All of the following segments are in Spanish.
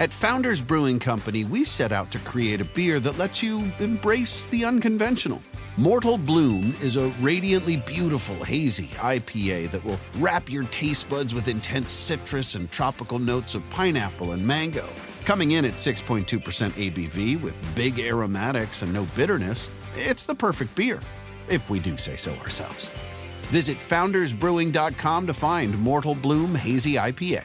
At Founders Brewing Company, we set out to create a beer that lets you embrace the unconventional. Mortal Bloom is a radiantly beautiful, hazy IPA that will wrap your taste buds with intense citrus and tropical notes of pineapple and mango. Coming in at 6.2% ABV with big aromatics and no bitterness, it's the perfect beer, if we do say so ourselves. Visit foundersbrewing.com to find Mortal Bloom Hazy IPA.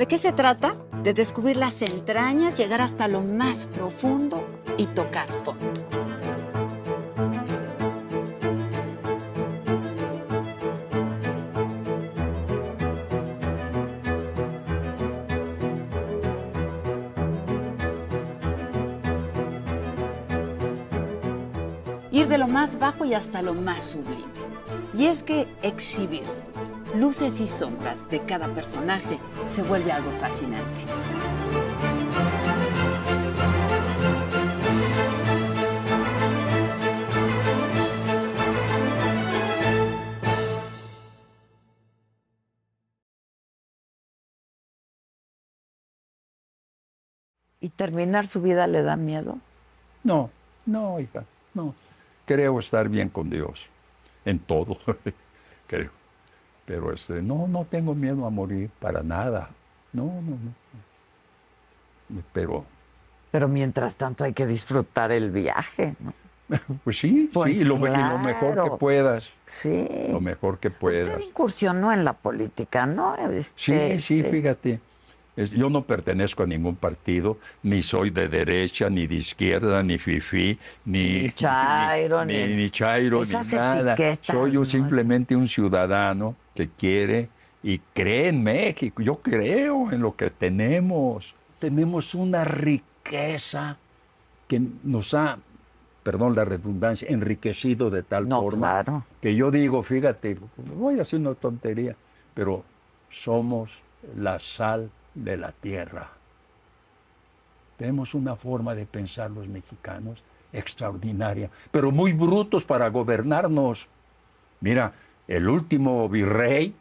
¿De qué se trata? De descubrir las entrañas, llegar hasta lo más profundo y tocar fondo. Ir de lo más bajo y hasta lo más sublime. Y es que exhibir luces y sombras de cada personaje se vuelve algo fascinante. ¿Y terminar su vida le da miedo? No, no, hija, no. Creo estar bien con Dios en todo, creo. Pero este, no, no tengo miedo a morir para nada. No, no, no. Pero, Pero mientras tanto hay que disfrutar el viaje, ¿no? pues sí, Pues sí, y lo, y lo mejor que puedas. Sí. Lo mejor que puedas. Usted incursionó en la política, ¿no? Sí, Este, sí, fíjate. Es- yo no pertenezco a ningún partido, ni soy de derecha, ni de izquierda, ni fifí, ni Ni chairo, ni, ni- ni chairo, ni nada. Soy yo simplemente un ciudadano que quiere y cree en México. Yo creo en lo que tenemos. Tenemos una riqueza que nos ha, perdón la redundancia, enriquecido de tal No, forma claro. que yo digo, fíjate, voy a hacer una tontería, pero somos la sal de la tierra. Tenemos una forma de pensar los mexicanos extraordinaria, pero muy brutos para gobernarnos. Mira, el último virrey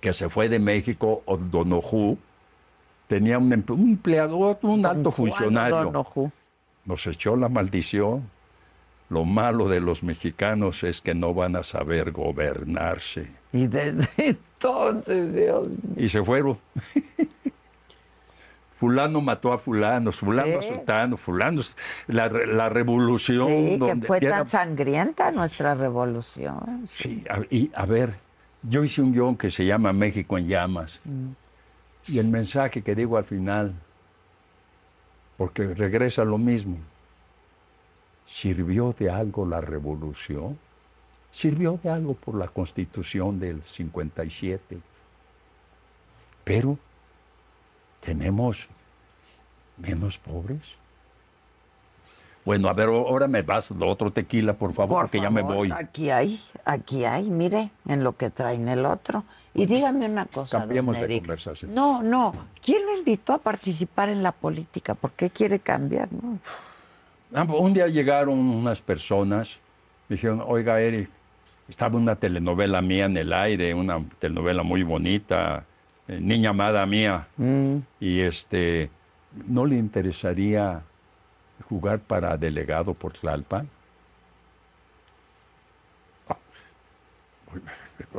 que se fue de México, O'Donoghue, tenía un, emple- un empleador, un alto Don funcionario nos echó la maldición. Lo malo de los mexicanos es que no van a saber gobernarse. Y desde entonces, Dios mío. Y se fueron. Fulano mató a fulano, fulano a Sí. sultano, fulano. La, la revolución. Sí, que donde fue era- tan sangrienta nuestra revolución. Sí, a- y a ver, yo hice un guion que se llama México en llamas. Y el mensaje que digo al final, porque regresa lo mismo, ¿sirvió de algo la revolución? ¿Sirvió de algo por la constitución del 57? Pero tenemos menos pobres. Bueno, a ver, ahora me vas de otro tequila, por favor, Por porque ya me voy. Aquí hay, aquí hay, mire, en lo que traen el otro. Y dígame una cosa. Cambiemos don de conversación. No, no. ¿Quién lo invitó a participar en la política? ¿Por qué quiere cambiar? no? Ah, Un día llegaron unas personas, dijeron, oiga, Eric, estaba una telenovela mía en el aire, una telenovela muy bonita, Niña Amada Mía, Mm. y este, ¿no le interesaría jugar para delegado por Tlalpan? Ah, oiga,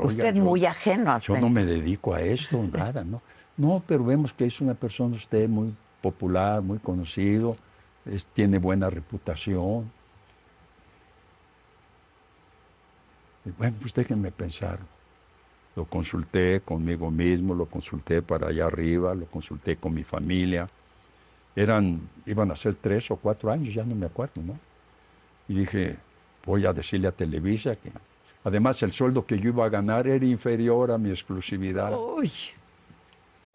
Usted yo- muy ajeno a yo no me dedico a eso, nada, ¿no? No, pero vemos que es una persona usted muy popular, muy conocido, es- tiene buena reputación. Y bueno, pues déjenme pensar. Lo consulté conmigo mismo, lo consulté para allá arriba, lo consulté con mi familia. Eran, iban a ser tres o cuatro años, ya no me acuerdo, ¿no? Y dije, voy a decirle a Televisa que además el sueldo que yo iba a ganar era inferior a mi exclusividad. Uy.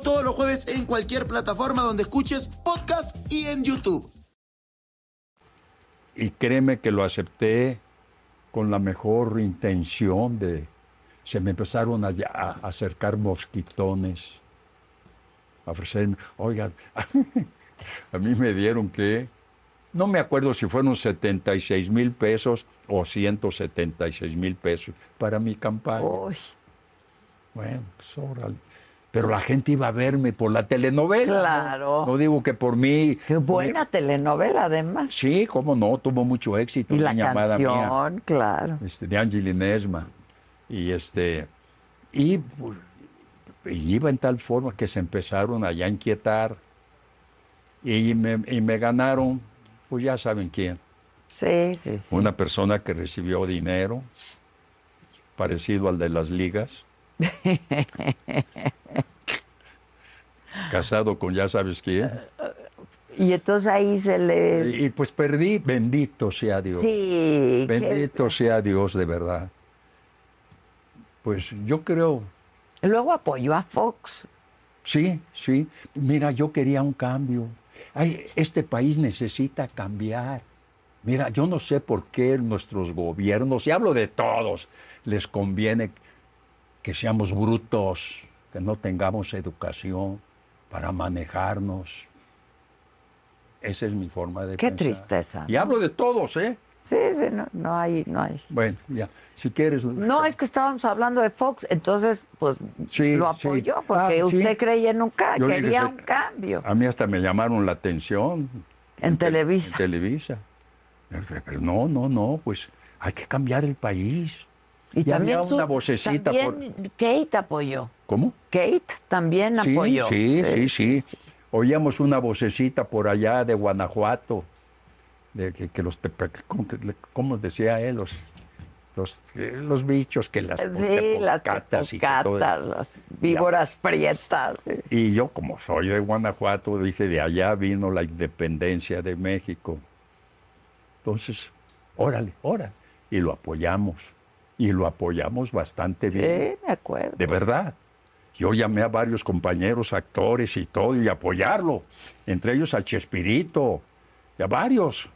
todos los jueves en cualquier plataforma donde escuches podcast y en YouTube. Y créeme que lo acepté con la mejor intención de... Se me empezaron a, a acercar mosquitones, a ofrecerme, oigan, a mí me dieron que, no me acuerdo si fueron 76 mil pesos o 176 mil pesos para mi campaña. Uy, Bueno, pues órale. Pero la gente iba a verme por la telenovela. ¿no? Claro. No, digo que por mí. qué buena telenovela además. Sí, cómo no, tuvo mucho éxito. Y la mía, canción, claro. este, de Angie Nesma. Y este. Y, pues, y iba en tal forma que se empezaron allá a inquietar. Y me, y me ganaron, pues ya saben quién. Sí, sí, sí. Una persona que recibió dinero, parecido al de las ligas. Casado con ya sabes quién. Y entonces ahí se le... Y, y pues perdí, bendito sea Dios. Sí. que- Bendito sea Dios de verdad. Pues yo creo, Luego apoyó a Fox. sí, sí. Mira, yo quería un cambio. Ay, este país necesita cambiar. Mira, yo no sé por qué nuestros gobiernos, y hablo de todos, les conviene que seamos brutos, que no tengamos educación para manejarnos. Esa es mi forma de Qué pensar. tristeza. Y hablo de todos, ¿eh? Sí, sí, no, no hay, no hay. Bueno, ya, si quieres. No, es que estábamos hablando de Fox, entonces, pues, Sí, lo sí. apoyó, porque Ah, sí. usted creía en un cambio, quería dije, un cambio. A mí hasta me llamaron la atención. En tel- Televisa. En Televisa. Pero no, no, no, pues hay que cambiar el país. Y Ya también había una vocecita por- Kate apoyó. ¿Cómo? Kate también Sí, apoyó. sí, sí, sí, Oíamos una vocecita por allá de Guanajuato, de que, que los, ¿cómo, decía él? Los, los, eh, los bichos que las Sí, las tepocatas y todo- las víboras prietas. Y yo, como soy de Guanajuato, dije, de allá vino la independencia de México. Entonces, órale, órale. Y lo apoyamos. Y lo apoyamos bastante bien. Sí, me acuerdo. De verdad. Yo llamé a varios compañeros, actores y todo, y apoyarlo. Entre ellos a Chespirito, y a varios.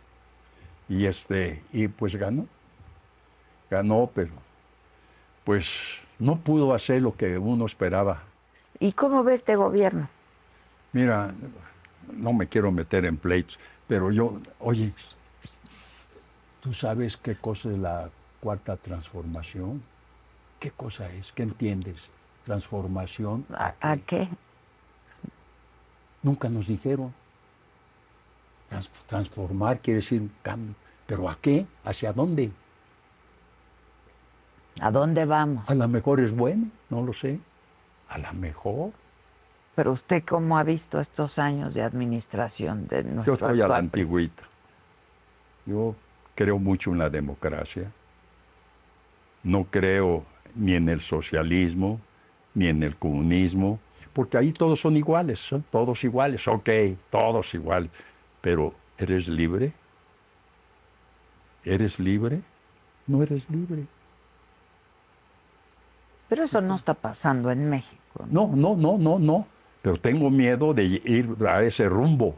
Y este, y pues ganó. Ganó, pero pues no pudo hacer lo que uno esperaba. ¿Y cómo ve este gobierno? Mira, no me quiero meter en pleitos, pero yo, oye, ¿tú sabes qué cosa es la cuarta transformación? ¿Qué cosa es? ¿Qué entiendes? Transformación. ¿A, a qué? Nunca nos dijeron. Trans- transformar quiere decir un cambio. ¿Pero a qué? ¿Hacia dónde? ¿A dónde vamos? A lo mejor es bueno, no lo sé. A lo mejor. Pero usted cómo ha visto estos años de administración de nuestro Yo estoy a la antigüita. Yo creo mucho en la democracia. No creo ni en el socialismo, ni en el comunismo, porque ahí todos son iguales, son todos iguales, ok, todos iguales. Pero, ¿eres libre? ¿Eres libre? No eres libre. Pero eso no está pasando en México. ¿no? No, no, no, no, no. Pero tengo miedo de ir a ese rumbo.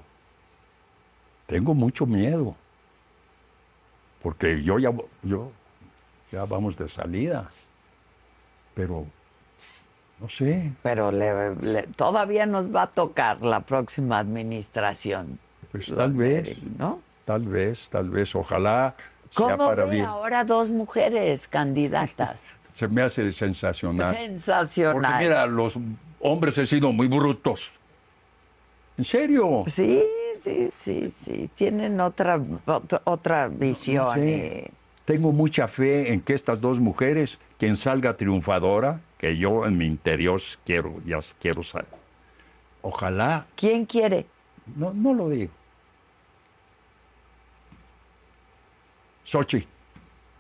Tengo mucho miedo. Porque yo ya, yo, ya vamos de salida. Pero, no sé, Pero le- le- todavía nos va a tocar la próxima administración. pues tal vez, ¿no? tal vez, tal vez, ojalá sea ¿Cómo para ve bien. ahora dos mujeres candidatas? Se me hace sensacional. Porque Sensacional. mira, los hombres han sido muy brutos. ¿En serio? Sí, sí, sí, sí. Tienen otra, otra, otra visión. Sí. Tengo mucha fe en que estas dos mujeres, quien salga triunfadora, que yo en mi interior quiero, ya quiero saber, Ojalá, ¿Quién quiere? no, no lo digo. Sochi,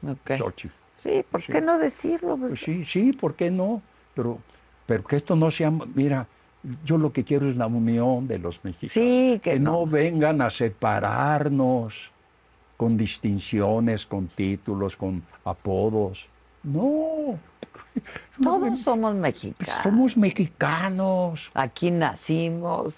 Ok. Sochi. Sí, ¿por Sí. qué no decirlo? Pues, Pues sí, sí, ¿por qué no? Pero, pero que esto no sea, mira, yo lo que quiero es la unión de los mexicanos. Sí, que no no. vengan a separarnos con distinciones, con títulos, con apodos. No. Todos somos mexicanos. somos mexicanos. Aquí nacimos.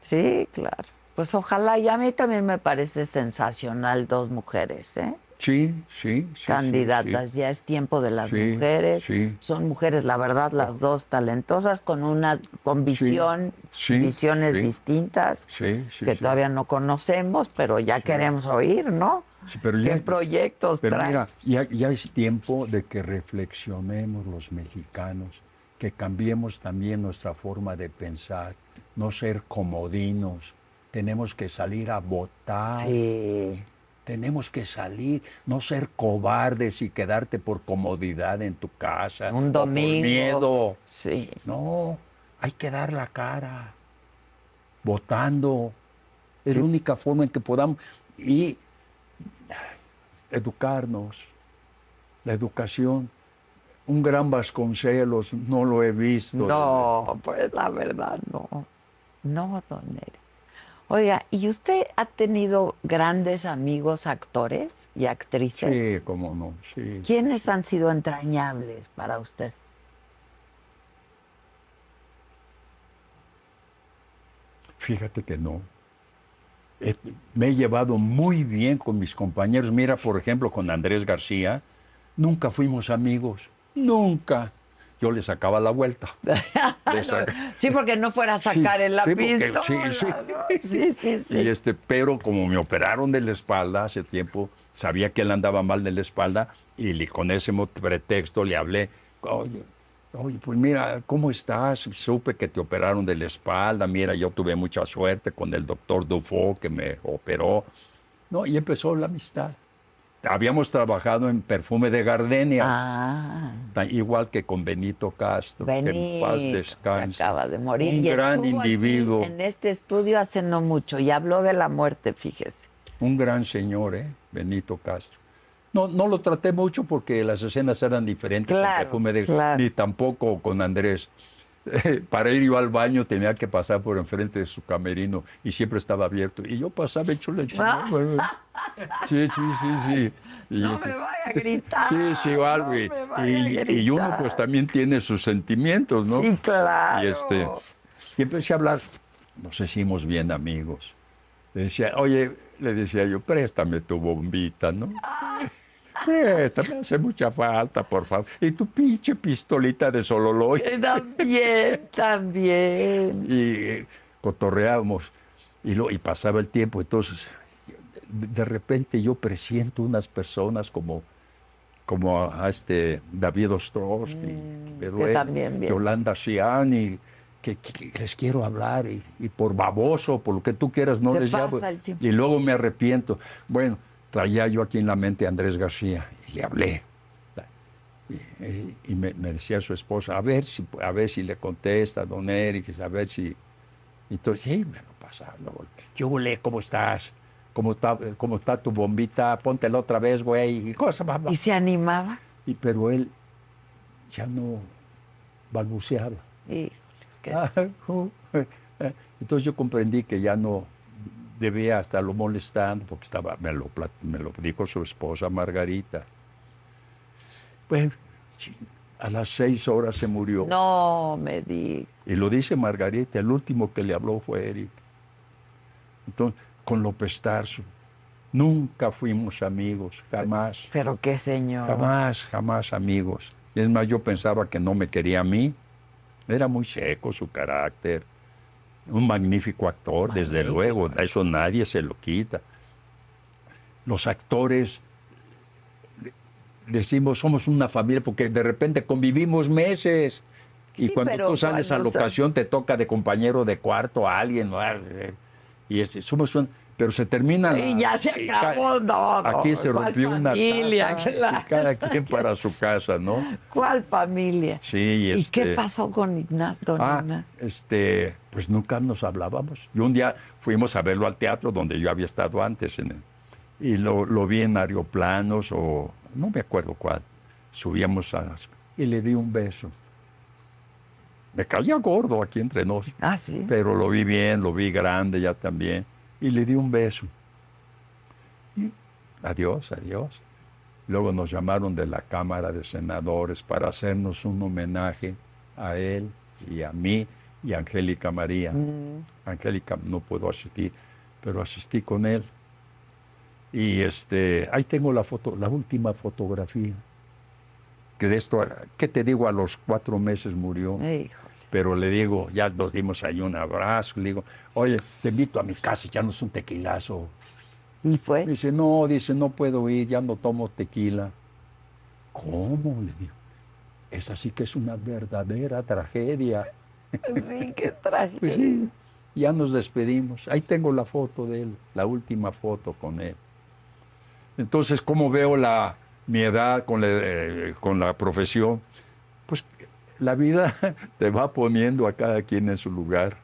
Sí, claro. Pues ojalá, y a mí también me parece sensacional dos mujeres, ¿eh? Sí, sí. sí, Candidatas, sí, ya es tiempo de las mujeres. sí. Son mujeres, la verdad, las dos talentosas, con una con visión, visiones distintas que todavía no conocemos, pero ya queremos oír, ¿no? Sí, pero ¿Qué ya- proyectos Pero traen? mira, ya, ya es tiempo de que reflexionemos los mexicanos, que cambiemos también nuestra forma de pensar, no ser comodinos. Tenemos que salir a votar, Sí. Tenemos que salir, no ser cobardes y quedarte por comodidad en tu casa. Un o por domingo. miedo. Sí. No, hay que dar la cara, votando. Es la única forma en que podamos. Y educarnos, la educación. Un gran Vasconcelos, no lo he visto. No, pues la verdad no. No, don Nere. Oiga, ¿y usted ha tenido grandes amigos actores y actrices? Sí, cómo no, sí. ¿Quiénes han sido entrañables para usted? Fíjate que no. Eh, Me he llevado muy bien con mis compañeros. Mira, por ejemplo, con Andrés García, nunca fuimos amigos. Nunca. Yo le sacaba la vuelta. Saca- Sí, porque no fuera a sacar Sí, en la sí, porque- sí, sí. Y este, pero como me operaron de la espalda hace tiempo, sabía que él andaba mal de la espalda y le- con ese pretexto le hablé. Oye, oye, pues mira, ¿cómo estás? Supe que te operaron de la espalda. Mira, yo tuve mucha suerte con el doctor Dufo que me operó. No, y empezó la amistad. Habíamos trabajado en perfume de gardenia, Ah, igual que con Benito Castro. que en paz descanse. se acaba de morir. Un y gran individuo. en este estudio hace no mucho y habló de la muerte, fíjese. Un gran señor, ¿eh? Benito Castro. No, no lo traté mucho porque las escenas eran diferentes Claro, en perfume de claro. ni tampoco con Andrés. Para ir yo al baño tenía que pasar por enfrente de su camerino y siempre estaba abierto. Y yo pasaba hecho chingada, güey. Sí, sí, sí, sí. Y No este- me vaya a gritar, Sí, sí, algo. no y, y- y uno pues también tiene sus sentimientos, ¿no? Sí, claro. Y, este, y empecé a hablar, nos hicimos bien amigos. Le decía, oye, le decía yo, préstame tu bombita, ¿no? Préstame, hace mucha falta, por favor. Y tu pinche pistolita de sololoy. También, también. Y eh, cotorreábamos. Y, lo, y pasaba el tiempo, entonces de, repente yo presiento unas personas como, como a, a este David Ostrowski, Mm, que Beduel. Yolanda Ciani, que, que- les quiero hablar y, y por baboso, por lo que tú quieras, no Se les llamo. Y luego me arrepiento. Bueno, traía yo aquí en la mente a Andrés García y le hablé. Y, y- y me, me decía su esposa, a ver si, a ver si le contesta, don Eric, a ver si... Y entonces, sí, me lo pasa. luego, ¿Qué huele? ¿Cómo estás? ¿Cómo está, ¿Cómo está tu bombita? Póntela otra vez, güey. Y cosas. ¿Y se animaba? Y, pero él ya no balbuceaba. Híjole, es que-. Entonces yo comprendí que ya no debía estarlo molestando porque estaba, me lo, me lo dijo su esposa Margarita. Pues a las seis horas se murió. No me di. Y lo dice Margarita, el último que le habló fue Eric. Entonces, con López Tarso, nunca fuimos amigos, jamás. Pero qué señor. Jamás, jamás amigos. Es más, yo pensaba que no me quería a mí. Era muy seco su carácter. Un magnífico actor, desde luego. Eso nadie se lo quita. Los actores decimos somos una familia porque de repente convivimos meses. Y Sí, cuando tú sales a la ocasión te toca de compañero de cuarto a alguien. ¿no? Y ese, somos un- pero se termina la- Y ya se acabó ca- todo. Aquí se ¿Cuál rompió una familia? taza y cada quien para su casa, ¿no? ¿Cuál familia? Sí, y ¿Y qué este- pasó con Ignacio? Ah, este, pues nunca nos hablábamos. Y un día fuimos a verlo al teatro donde yo había estado antes en el- y lo, lo vi en Aeroplanos o no me acuerdo cuál. Subíamos a y le di un beso. Me caía gordo aquí entre nos, Ah, sí. pero lo vi bien, lo vi grande ya también y le di un beso. Y adiós, adiós. Luego nos llamaron de la Cámara de Senadores para hacernos un homenaje a él y a mí y a Angélica María. Angélica no pudo asistir, pero asistí con él. Y este, ahí tengo la foto, la última fotografía. Que de esto, ¿qué te digo? A los cuatro meses murió. Híjole. Pero le digo, ya nos dimos ahí un abrazo. Le digo, oye, te invito a mi casa, echarnos un tequilazo. ¿Y fue? Dice, no, dice, no puedo ir, ya no tomo tequila. ¿Cómo? Le digo, esa sí que es una verdadera tragedia. Sí, qué tragedia. Pues sí, ya nos despedimos. Ahí tengo la foto de él, la última foto con él. Entonces, ¿cómo veo la, mi edad con la, eh, con la profesión? La vida te va poniendo a cada quien en su lugar.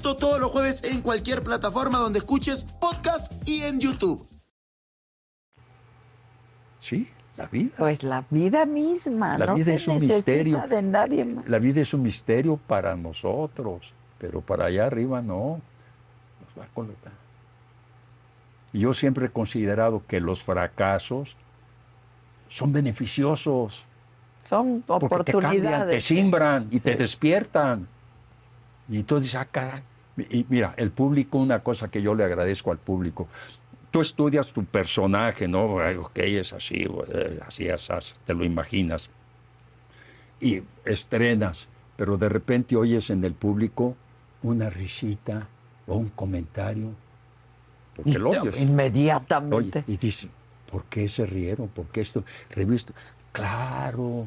Esto todos los jueves en cualquier plataforma donde escuches podcast y en YouTube. Sí, la vida. Pues la vida misma. La no vida se es un misterio. de nadie más. La vida es un misterio para nosotros, pero para allá arriba no. Nos va a colocar. Yo siempre he considerado que los fracasos son beneficiosos. Son Porque te cambian, oportunidades. te simbran y te despiertan. Y entonces dices, ah, caray. Y mira, el público, una cosa que yo le agradezco al público, tú estudias tu personaje, ¿no? Ok, es así, eh, así, así, te lo imaginas. Y estrenas, pero de repente oyes en el público una risita o un comentario. Porque lo oyes. Inmediatamente. Oye, y dice, ¿por qué se rieron? ¿Por qué esto? Revisto. Claro,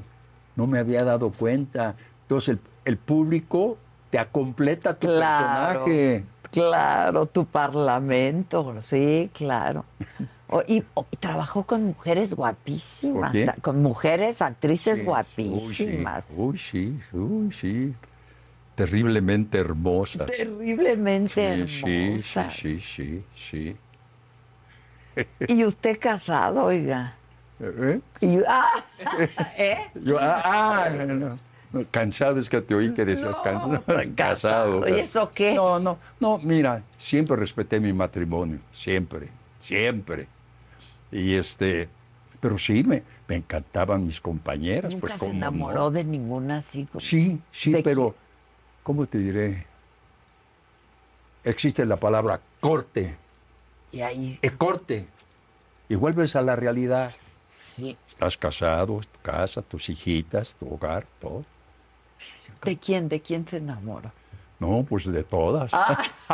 no me había dado cuenta. Entonces el, el público te acompleta tu Claro. personaje. Claro, tu parlamento, sí, claro. O- y, o- y trabajó con mujeres guapísimas, ¿Con mujeres actrices Sí, guapísimas, Uy, sí, uy, sí. Terriblemente hermosas. terriblemente Sí, hermosas. sí, sí, sí. Y usted casado, oiga. ¿Eh? Y, ah, ¿eh? Yo, ah, ah, no, no, cansado es que te oí que decías cansado. casado. ¿Y eso qué? No, no, no, mira, siempre respeté mi matrimonio, siempre, siempre. Y este, pero sí, me, me encantaban mis compañeras. Nunca pues, se enamoró de ninguna así. como- Sí, sí, ¿De pero, ¿cómo te diré? Existe la palabra corte, Y ahí, es corte, y vuelves a la realidad. sí. Estás casado, tu casa, tus hijitas, tu hogar, todo. ¿De quién? ¿De quién se enamoró? No, pues de todas.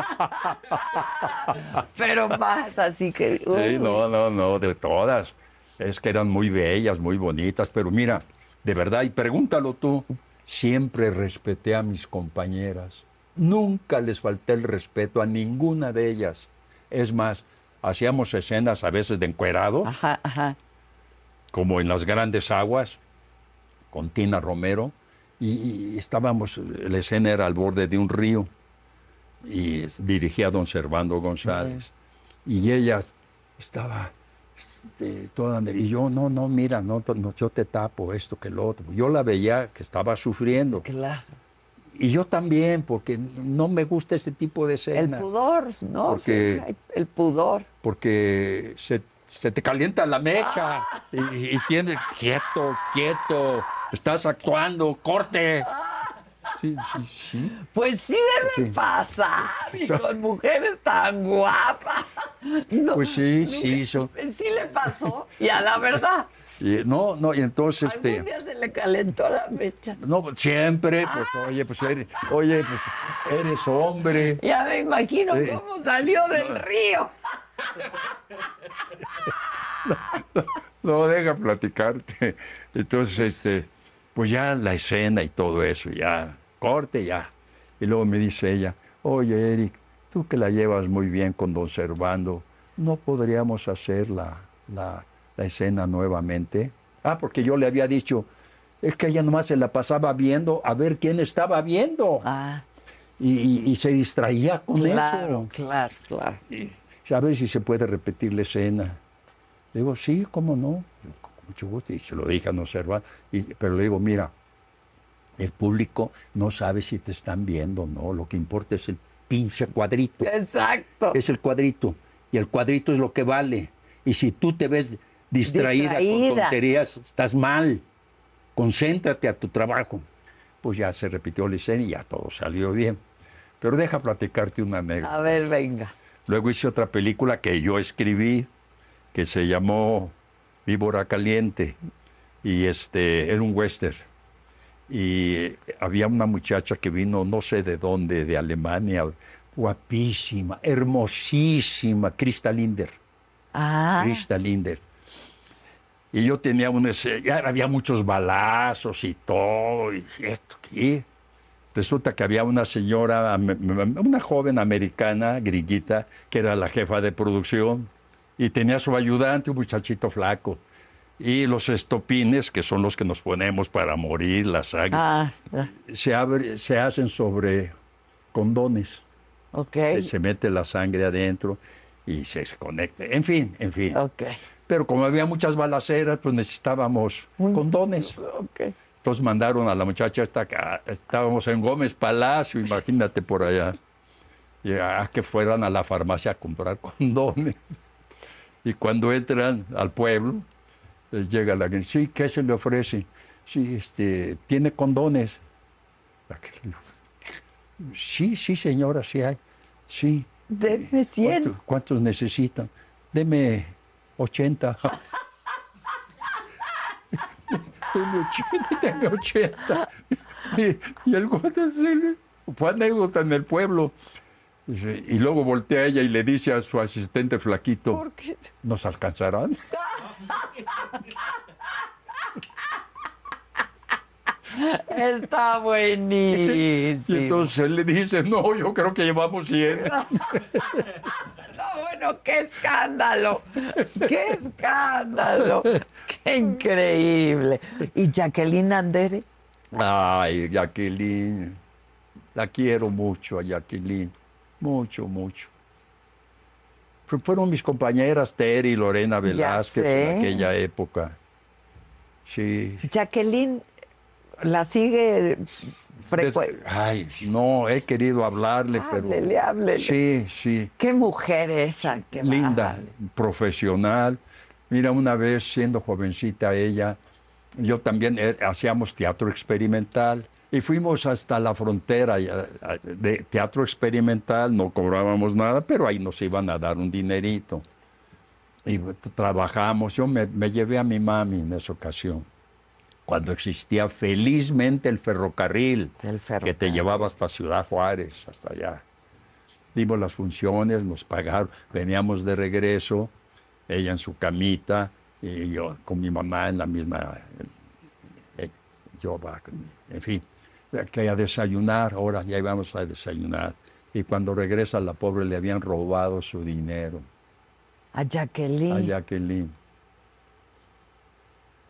Pero más, así que... Sí, no, no, no, de todas. Es que eran muy bellas, muy bonitas, pero mira, de verdad, y pregúntalo tú, siempre respeté a mis compañeras. Nunca les falté el respeto a ninguna de ellas. Es más, hacíamos escenas a veces de encuerados, Ajá, ajá. como en las grandes aguas, con Tina Romero, y, y estábamos, la escena era al borde de un río, y dirigía a don Servando González, y ella estaba este, toda, y yo, no, no, mira, no, no, yo te tapo esto que lo otro. Yo la veía que estaba sufriendo, Claro. y yo también, porque no me gusta ese tipo de El escenas, pudor, ¿no? Porque- Sí, el pudor. porque se, se te calienta la mecha, y, y tienes, quieto, quieto, estás actuando, corte. Sí, sí, sí. Pues sí debe Sí. pasar. Y con mujeres tan guapas. No, Pues sí, sí hizo. Sí le pasó, y a la verdad. Y, no, no, y entonces Algún este. día se le calentó la mecha. No, siempre, pues, oye, pues eres, oye, pues eres hombre. Ya me imagino Sí. cómo salió del río. No, deja platicarte. Entonces, este, pues ya la escena y todo eso, ya, corte ya. Y luego me dice ella, oye, Eric, tú que la llevas muy bien con don Servando, ¿no podríamos hacer la, la, la escena nuevamente? Ah, porque yo le había dicho, es que ella nomás se la pasaba viendo a ver quién estaba viendo. Ah, Y, y- y se distraía con claro, eso. claro, claro. ¿Sabes si se puede repetir la escena? Digo, sí, cómo no, mucho gusto. Y se lo dije a no observar. Y, pero le digo, mira, el público no sabe si te están viendo o no. Lo que importa es el pinche cuadrito. Exacto. Es el cuadrito. Y el cuadrito es lo que vale. Y si tú te ves distraída, con tonterías, estás mal. Concéntrate a tu trabajo. Pues ya se repitió la escena y ya todo salió bien. Pero deja platicarte una anécdota. A ver, venga. Luego hice otra película que yo escribí, que se llamó Víbora Caliente, y este, era un western. Y había una muchacha que vino, no sé de dónde, de Alemania, guapísima, hermosísima, Krista Linder. Ah, Krista Linder. Y yo tenía escena, ya había muchos balazos y todo, y esto, y resulta que había una señora, una joven americana, gringuita, que era la jefa de producción, y tenía su ayudante, un muchachito flaco. Y los estopines, que son los que nos ponemos para morir, la sangre, ah, se, abre- se hacen sobre condones. ok, Se, se mete la sangre adentro y se, conecta. En fin, en fin. ok, Pero como había muchas balaceras, pues necesitábamos condones. ok. Entonces mandaron a la muchacha hasta acá. Estábamos en Gómez Palacio, imagínate por allá. Y a que fueran a la farmacia a comprar condones. Y cuando entran al pueblo, les llega la gente, sí, ¿qué se le ofrece? Sí, este, ¿tiene condones? Sí, sí, señora, sí hay. Sí. Deme 100. ¿Cuántos, cuántos necesitan? Deme 80. deme 80, deme 80. Y, y el le- fue anécdota en el pueblo. Y luego voltea ella y le dice a su asistente flaquito, ¿Por qué? ¿nos alcanzarán? Está Y buenísimo. entonces él le dice, no, yo creo que llevamos 100. No, bueno, qué escándalo. Qué escándalo. Qué increíble. ¿Y Jacqueline Andere? Ay, Jacqueline. La quiero mucho a Jacqueline. Mucho, mucho. Fu- Fueron mis compañeras Terry y Lorena Velázquez en aquella época. Sí. Jacqueline la sigue frecuente. Ay, no, he querido hablarle, pero. Háblele, háblele. Sí, sí. Qué mujer esa. Qué linda, profesional. Mira, una vez siendo jovencita ella, yo también eh, hacíamos teatro experimental y fuimos hasta la frontera de teatro experimental, no cobrábamos nada, pero ahí nos iban a dar un dinerito. Y trabajamos, yo me, me llevé a mi mami en esa ocasión, cuando existía felizmente el ferrocarril, El que te ferrocarril. llevaba hasta Ciudad Juárez, hasta allá dimos las funciones, nos pagaron, veníamos de regreso, ella en su camita y yo con mi mamá en la misma, eh, yo en fin, que a desayunar, ahora ya íbamos a desayunar. Y cuando regresa la pobre le habían robado su dinero A Jacqueline. a Jacqueline.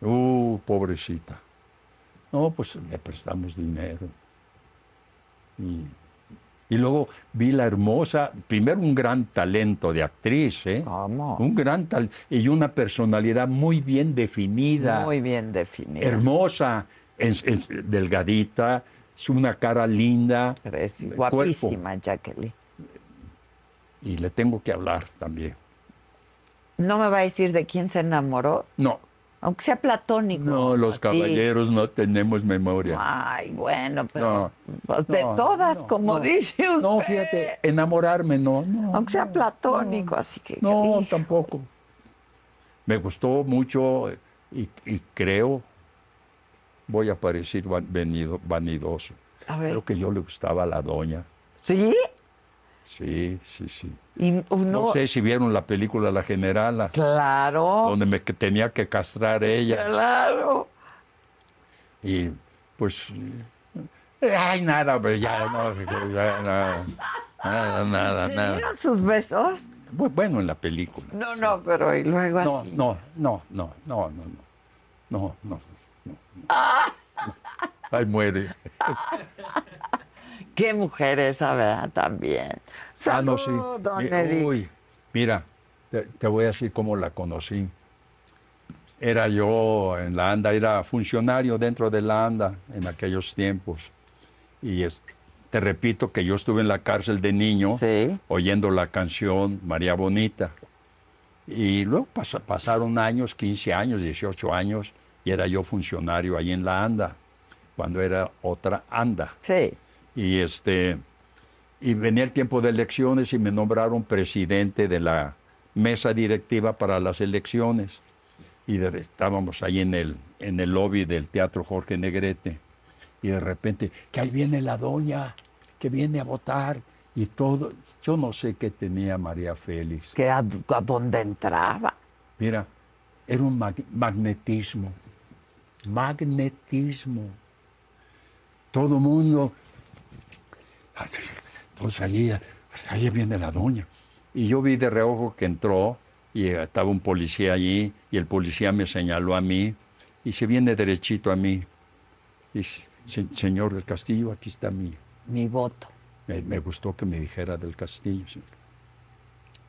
Uh, pobrecita. No, pues le prestamos dinero. Y, y luego vi la hermosa, primero un gran talento de actriz, ¿eh? ¿Cómo? Un gran talento y una personalidad muy bien definida, Muy bien definida. hermosa, es, es delgadita, es una cara linda. Es guapísima Jacqueline. Y le tengo que hablar también. ¿No me va a decir de quién se enamoró? No, Aunque sea platónico. No, los así. caballeros no tenemos memoria. Ay, bueno, pero No, pues, de no, todas, no, como dice usted. No, fíjate, enamorarme no. no Aunque sea platónico, así que. No, tampoco. Me gustó mucho y, y creo, voy a parecer venido, vanidoso. A ver. Creo que yo le gustaba a la doña. ¿Sí? Sí, sí, sí. Uh, no... sé si vieron la película La Generala. Claro. Donde me tenía que castrar ella. Claro. Y pues. Ay, nada, pero ya no. Nada, nada, nada. ¿Se. Dieron sus besos? Bueno, en la película. No, no, pero y luego no, así. No, no, no, no, no, no, no, no no. Ay, muere. Qué mujer esa, ¿verdad? También. Ah, no, sí. Salud, don Mi- Eric. Uy, mira, te, te voy a decir cómo la conocí. Era yo en la ANDA, era funcionario dentro de la ANDA en aquellos tiempos. Y es- te repito que yo estuve en la cárcel de niño Sí. oyendo la canción María Bonita. Y luego pasa- pasaron años, 15 años, 18 años, y era yo funcionario ahí en la ANDA, cuando era otra ANDA. Sí. Y este y venía el tiempo de elecciones y me nombraron presidente de la mesa directiva para las elecciones. Y de- estábamos ahí en el, en el lobby del Teatro Jorge Negrete. Y de repente, que ahí viene la doña, que viene a votar. Y todo, yo no sé qué tenía María Félix. Que a, a donde entraba. Mira, era un mag- magnetismo. Magnetismo. Todo mundo. Entonces allí, ahí viene la doña. Y yo vi de reojo que entró y estaba un policía allí y el policía me señaló a mí y se viene derechito a mí. Y dice, "Se- señor del Castillo, aquí está mi, Mi voto. me, me gustó que me dijera del castillo. señor.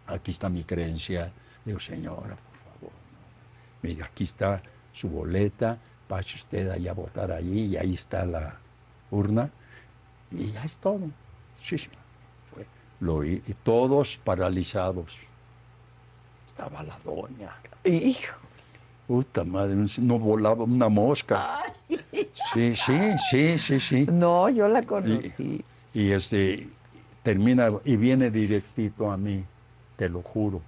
Aquí está mi creencia. Digo, señora. Mire, aquí está su boleta. Pase usted allá a votar allí y ahí está la urna. Y ya es todo. Sí, sí. Fue. Lo. Y todos paralizados. Estaba la doña. Hijo. Puta madre, no volaba una mosca. Sí, sí, sí, sí, sí. No, yo la conocí. Y este termina y viene directito a mí, te lo juro.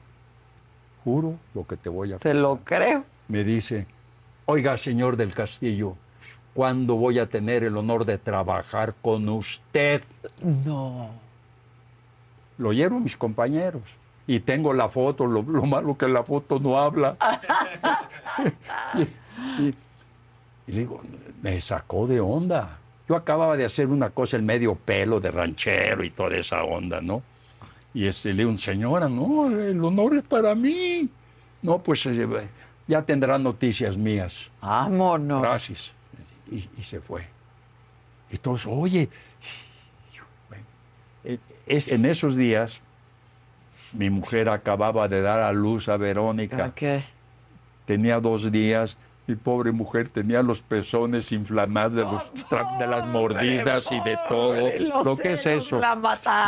Juro lo que te voy a Se lo creo. Me dice, oiga, señor del Castillo, ¿cuándo voy a tener el honor de trabajar con usted? No. Lo oyeron mis compañeros. Y tengo la foto, lo, lo malo que la foto no habla. sí, sí. Y le digo, me sacó de onda. Yo acababa de hacer una cosa, el medio pelo de ranchero y toda esa onda, ¿no? Y este, le digo, señora, no, el honor es para mí. No, pues eh, ya tendrá noticias mías. Vámonos. Gracias. Y, y se fue. Y todos, oye, eh, es, en esos días mi mujer acababa de dar a luz a Verónica. ¿Qué? Tenía dos días. Mi pobre mujer tenía los pezones inflamados de, los tra- de las mordidas y de todo. Lo que es eso.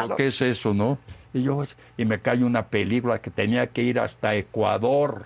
Lo que es eso, ¿no? Y yo, y me cae una película que tenía que ir hasta Ecuador.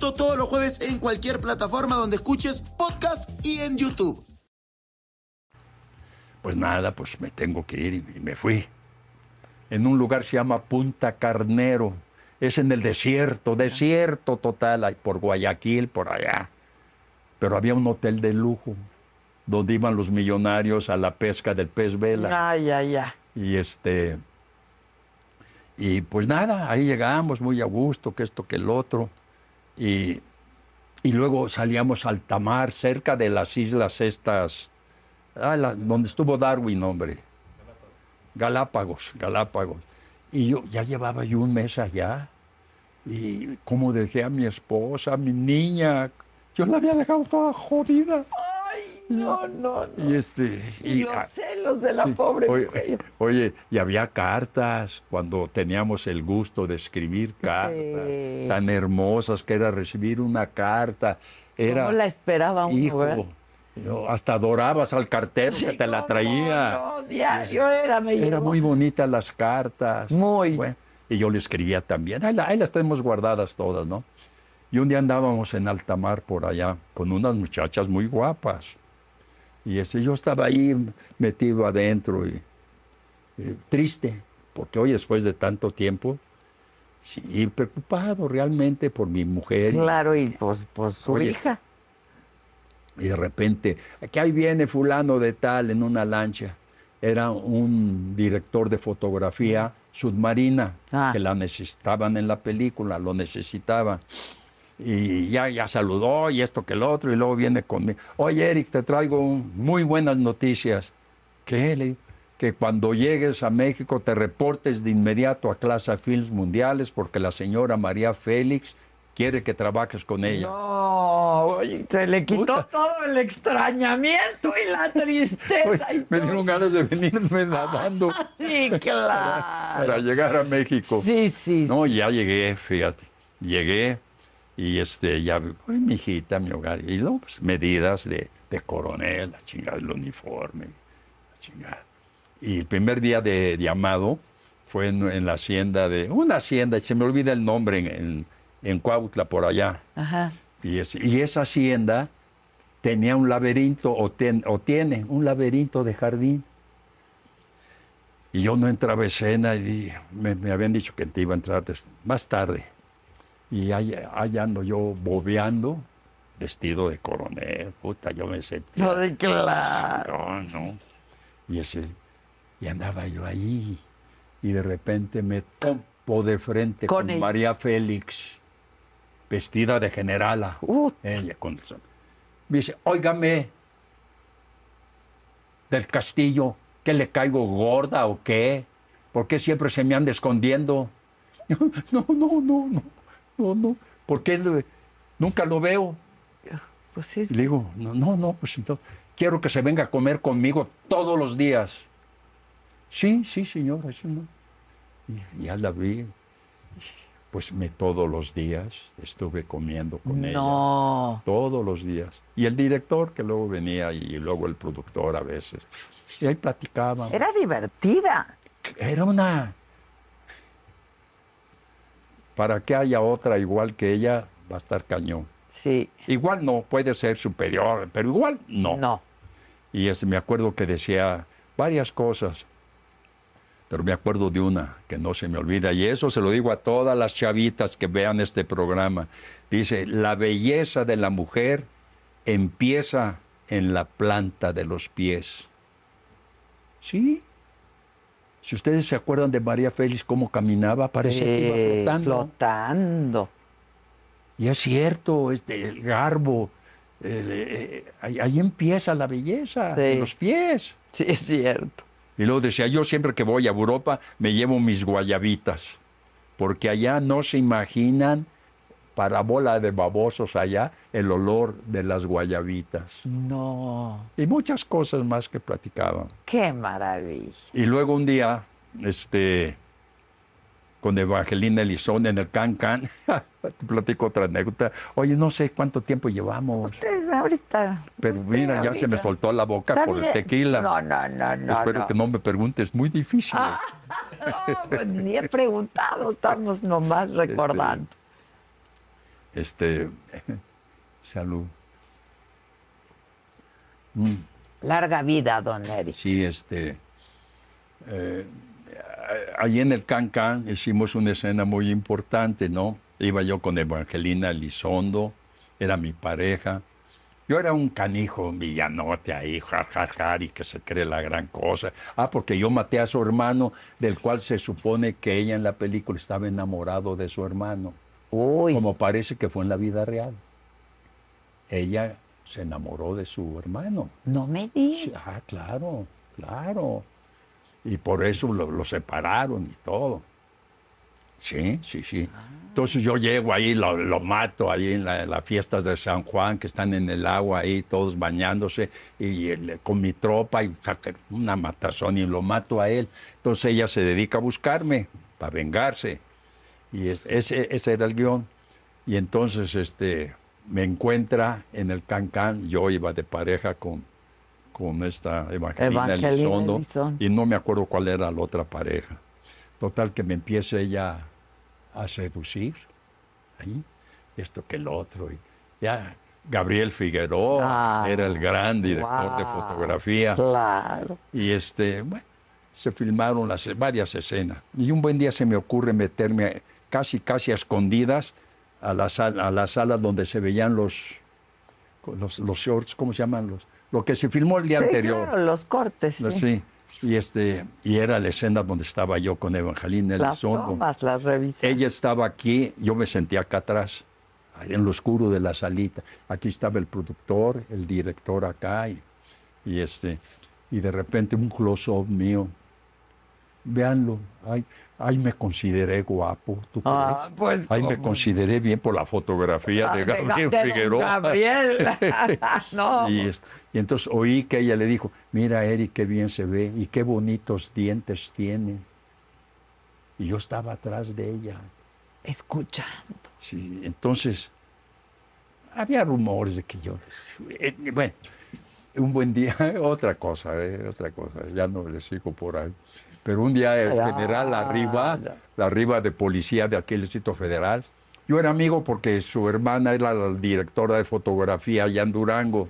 Todos los jueves en cualquier plataforma donde escuches podcast y en YouTube. Pues nada, pues me tengo que ir y me fui. En un lugar se llama Punta Carnero. Es en el desierto, desierto total, por Guayaquil, por allá. Pero había un hotel de lujo donde iban los millonarios a la pesca del pez vela. Ay, ay, ay. Y este. Y pues nada, ahí llegamos muy a gusto, que esto, que el otro. Y, y luego salíamos al Tamar, cerca de las islas estas, ah, donde estuvo Darwin, hombre. Galápagos, Galápagos. Y yo ya llevaba yo un mes allá. Y cómo dejé a mi esposa, a mi niña, Yo la había dejado toda jodida. No, no, no. Y este. Y los ah, celos de la sí, pobre oye, mujer. oye, y había cartas cuando teníamos el gusto de escribir cartas Sí. tan hermosas que era recibir una carta. Era, ¿Cómo la esperaba uno, hijo, verdad? yo hasta adorabas al cartero que te la ¿Cómo traía. no? Diario era, me Era muy bonitas las cartas. Muy. Bueno, y yo le escribía también. Ahí, ahí las tenemos guardadas todas, ¿no? Y un día andábamos en alta mar por allá con unas muchachas muy guapas. Y ese, yo estaba ahí metido adentro y, y triste, porque hoy después de tanto tiempo, sí, preocupado realmente por mi mujer. Claro, y pues, pues su Oye, hija. Y de repente, aquí ahí viene fulano de tal en una lancha. Era un director de fotografía submarina, Ah. que la necesitaban en la película, lo necesitaban. Y ya, ya saludó y esto que el otro, y luego viene conmigo. Oye, Eric, te traigo un- muy buenas noticias. ¿Qué? Le que cuando llegues a México te reportes de inmediato a Clase Films Mundiales porque la señora María Félix quiere que trabajes con ella. No, se le quitó Puta. todo el extrañamiento y la tristeza. Oye, y me dieron ganas de venirme nadando Sí, para claro. llegar a México. Sí, sí. No, ya llegué, fíjate. Llegué y este, ya, ay, mi hijita, mi hogar. Y luego, pues, medidas de, de coronel, la chingada del uniforme, la chingada. Y el primer día de llamado fue en, en la hacienda de, una hacienda, se me olvida el nombre, en, en, en Cuautla, por allá. Ajá. Y, es- y esa hacienda tenía un laberinto, o, ten- o tiene un laberinto de jardín. Y yo no entraba a escena y me, me habían dicho que te iba a entrar más tarde. Y ahí, ahí ando yo bobeando, vestido de coronel. Puta, yo me sentía. Ay, claro. No, no. Y, ese, y andaba yo ahí. Y de repente me topo de frente Con. María Félix, vestida de generala. Uh, Ella con. Me dice, óigame, del castillo, ¿qué le caigo gorda o qué? ¿Por qué siempre se me anda escondiendo? No, no, no, no, no, no. ¿Por qué le- nunca lo veo? pues le digo, no, no, no, pues entonces, quiero que se venga a comer conmigo todos los días. Sí, sí, señor, eso no. Y ya la vi. Pues me todos los días estuve comiendo con ella. No. Todos los días. Y el director que luego venía y luego el productor a veces. Y ahí platicábamos. Era divertida. Era una... Para que haya otra igual que ella, va a estar cañón. Sí. Igual no, puede ser superior, pero igual no. No. Y ese, me acuerdo que decía varias cosas, pero me acuerdo de una que no se me olvida, y eso se lo digo a todas las chavitas que vean este programa. Dice, la belleza de la mujer empieza en la planta de los pies. ¿Sí? Si ustedes se acuerdan de María Félix, cómo caminaba, parecía que iba Eh, flotando. flotando. Y es cierto, este, el garbo, el, eh, ahí, ahí empieza la belleza, Sí. en los pies. Sí, es cierto. Y luego decía, yo siempre que voy a Europa me llevo mis guayabitas, porque allá no se imaginan, para bola de babosos allá, el olor de las guayabitas. No. Y muchas cosas más que platicaban. Qué maravilla. Y luego un día, este, con Evangelina Elizón en el Can Can, te platico otra anécdota. Oye, no sé cuánto tiempo llevamos. Usted ahorita. Pero usted mira, ya se me soltó la boca Está por el tequila. No, no, no, no. Espero no. que no me preguntes, muy difícil. No, pues ni he preguntado, estamos nomás recordando. Este, salud. Mm, Larga vida, don Eric. sí, este, eh, allí en el Can Can hicimos una escena muy importante, ¿no? Iba yo con Evangelina Elizondo, era mi pareja. Yo era un canijo, un villanote ahí, jar, jar, jar, y que se cree la gran cosa. Ah, porque yo maté a su hermano, del cual se supone que ella en la película estaba enamorado de su hermano. Uy, como parece que fue en la vida real. Ella se enamoró de su hermano. no me Sí, diga. Ah, claro, claro. Y por eso lo, lo separaron y todo. Sí, sí, sí. Entonces yo llego ahí, lo, lo mato ahí en la- las fiestas de San Juan, que están en el agua ahí, todos bañándose, y el- con mi tropa, y una matazón, y lo mato a él. Entonces ella se dedica a buscarme, para vengarse. Y es- ese, ese era el guion. Y entonces este, me encuentra en el Cancán, yo iba de pareja con, con esta Evangelina, Evangelina Elizondo, Elizondo. y no me acuerdo cuál era la otra pareja. Total que me empieza ella a seducir, ahí, esto que el otro. Y ya Gabriel Figueroa Ah, era el gran director de fotografía. Claro. Y este, bueno, se filmaron las, varias escenas. Y un buen día se me ocurre meterme casi, casi a escondidas a la, sala, a la sala donde se veían los, los, los shorts, ¿cómo se llaman? Los, lo que se filmó el día Sí, anterior. claro, los cortes. sí. Sí. Y, este, y era la escena donde estaba yo con Evangelina Las Elizondo. tomas, las revisas. Ella estaba aquí, yo me sentía acá atrás, en lo oscuro de la salita. Aquí estaba el productor, el director acá, y, y este, y de repente un close-up mío. Véanlo, ay, ay, me consideré guapo, ¿tú? Ah, pues, Ay, me consideré bien por la fotografía Ah, de Ga- Gabriel de Figueroa. Gabriel. no. Y, es- y entonces oí que ella le dijo, mira Eric, qué bien se ve y qué bonitos dientes tiene. Y yo estaba atrás de ella. Escuchando. Sí, entonces, había rumores de que yo... eh, bueno, un buen día, otra cosa, eh, otra cosa, ya no le sigo por ahí. Pero un día el general arriba, la arriba de policía de aquel distrito federal, yo era amigo porque su hermana era la directora de fotografía allá en Durango.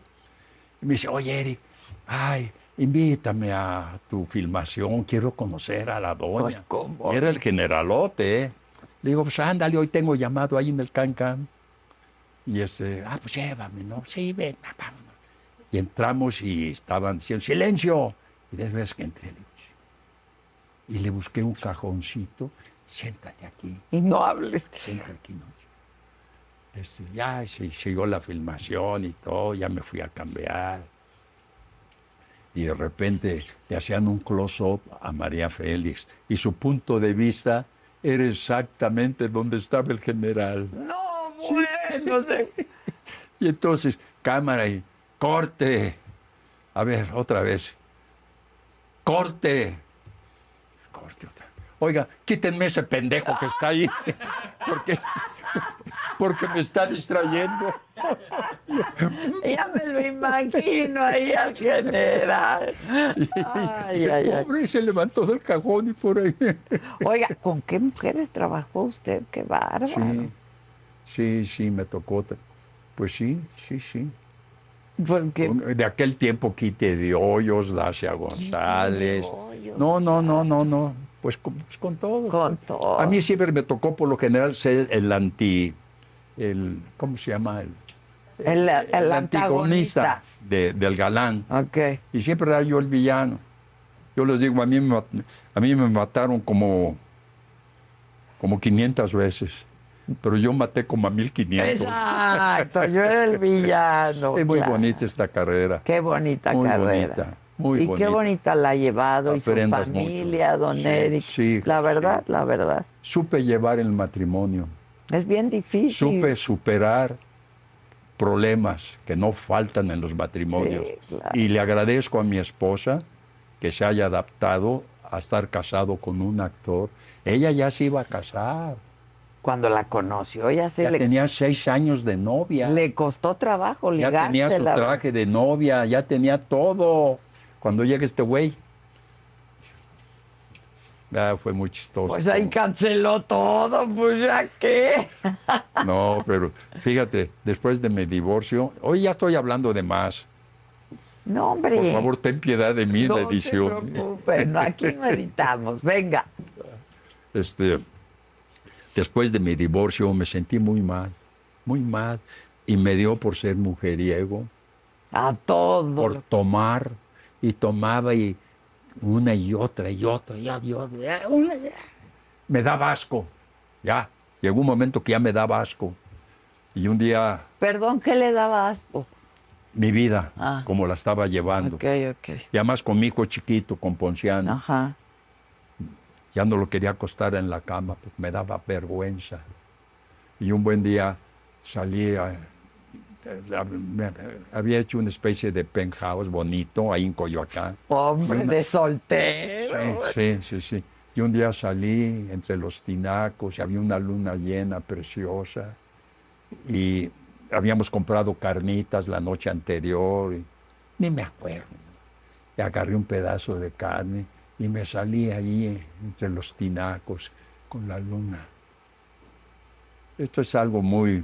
Y me dice, oye Eric, ay, invítame a tu filmación, quiero conocer a la doña. Pues, ¿cómo? Era el generalote, ¿eh? Le digo, pues ándale, hoy tengo llamado ahí en el Cancan. Y este, ah, pues llévame, ¿no? Sí, ven, va, vámonos. Y entramos y estaban diciendo, silencio. Y de vez que entré, "Sí". y le busqué un cajoncito, siéntate aquí, Y no hables. siéntate aquí, ¿no? Este, ya se llegó la filmación y todo, ya me fui a cambiar. Y de repente le hacían un close-up a María Félix y su punto de vista era exactamente donde estaba el general. No, bueno, sé. Y entonces, cámara y corte. A ver, otra vez. Corte. Corte otra. Oiga, quítenme ese pendejo que está ahí. Porque, porque me está distrayendo. Ya me lo imagino ahí al general. Ay, ay. Pobre, se levantó del cajón y por ahí. Oiga, ¿con qué mujeres trabajó usted? Qué bárbaro. Sí, sí, sí, me tocó. tra- Pues sí, sí, sí. De aquel tiempo, Quite de Hoyos, Dacia González. Hoyos, No, no, no, no, no. Pues con, pues con todo. con todo. A mí siempre me tocó por lo general ser el anti, el, ¿cómo se llama? El, el, el antagonista. de- del galán. Ok. Y siempre era yo el villano. Yo les digo, a mí me, a mí me mataron como, como 500 veces, pero yo maté como a 1500. Exacto, yo era el villano. Es muy claro. bonita esta carrera. Qué bonita Muy carrera. bonita, muy y bonita. qué bonita la ha llevado y su Aprendas mucho. familia, don Sí, Eric. sí, la verdad, sí. la verdad. Supe llevar el matrimonio. Es bien difícil. supe superar problemas que no faltan en los matrimonios. Claro. Y le agradezco a mi esposa que se haya adaptado a estar casado con un actor. Ella ya se iba a casar. Cuando la conoció, ya se Ya le, tenía seis años de novia. le costó trabajo ya tenía su ligársela. traje de novia, ya tenía todo. Cuando llega este güey. Ya fue muy chistoso. Pues ahí canceló todo, pues ya qué. No, pero fíjate, después de mi divorcio, hoy ya estoy hablando de más. No, hombre. Por favor, ten piedad de mí en no la edición. se preocupen, no, aquí no editamos. Venga. Este, después de mi divorcio me sentí muy mal, muy mal. Y me dio por ser mujeriego, A todo. por tomar. Y tomaba y una y otra y otra y otra. Me daba asco. Ya. Llegó un momento que ya me daba asco. Y un día Perdón, ¿qué le daba asco? mi vida, Ah. como la estaba llevando. Ok, ok. Y además con mi hijo chiquito, con Ponciano. Ajá. Ya no lo quería acostar en la cama porque me daba vergüenza. Y un buen día salí, a- había hecho una especie de penthouse bonito ahí en Coyoacán. Hombre Una- de soltero. Sí, sí, sí, sí. Y un día salí entre los tinacos y había una luna llena preciosa. Y habíamos comprado carnitas la noche anterior. Y ni me acuerdo. Y agarré un pedazo de carne y me salí allí entre los tinacos con la luna. Esto es algo muy,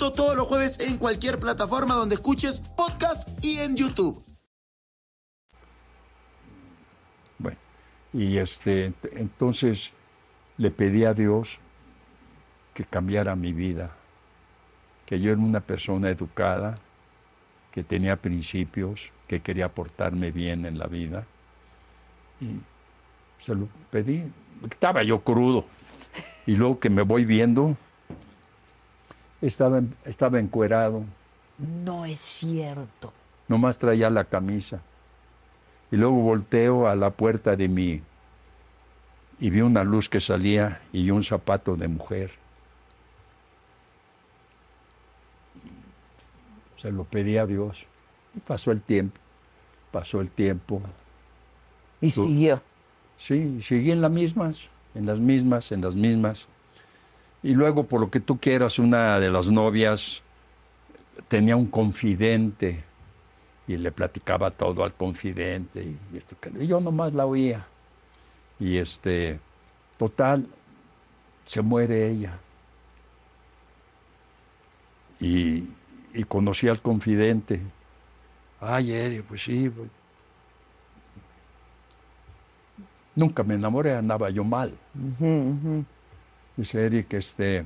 Todos los jueves en cualquier plataforma donde escuches podcast y en YouTube. Bueno, y este, ent- entonces le pedí a Dios que cambiara mi vida, que yo era una persona educada, que tenía principios, que quería portarme bien en la vida. Y se lo pedí. Estaba yo crudo. Y luego que me voy viendo, estaba, estaba encuerado, No es cierto. nomás traía la camisa. Y luego volteo a la puerta de mi y vi una luz que salía y un zapato de mujer. Se lo pedí a Dios. Y pasó el tiempo, pasó el tiempo. Y siguió. Sí, seguí en las mismas, en las mismas, en las mismas. Y luego, por lo que tú quieras, una de las novias tenía un confidente y le platicaba todo al confidente y, esto y yo nomás la oía. Y este, total, se muere ella. Y, conocí al confidente. Ay, Eri, pues sí, pues, Nunca me enamoré, andaba yo mal. Dice Eric, este,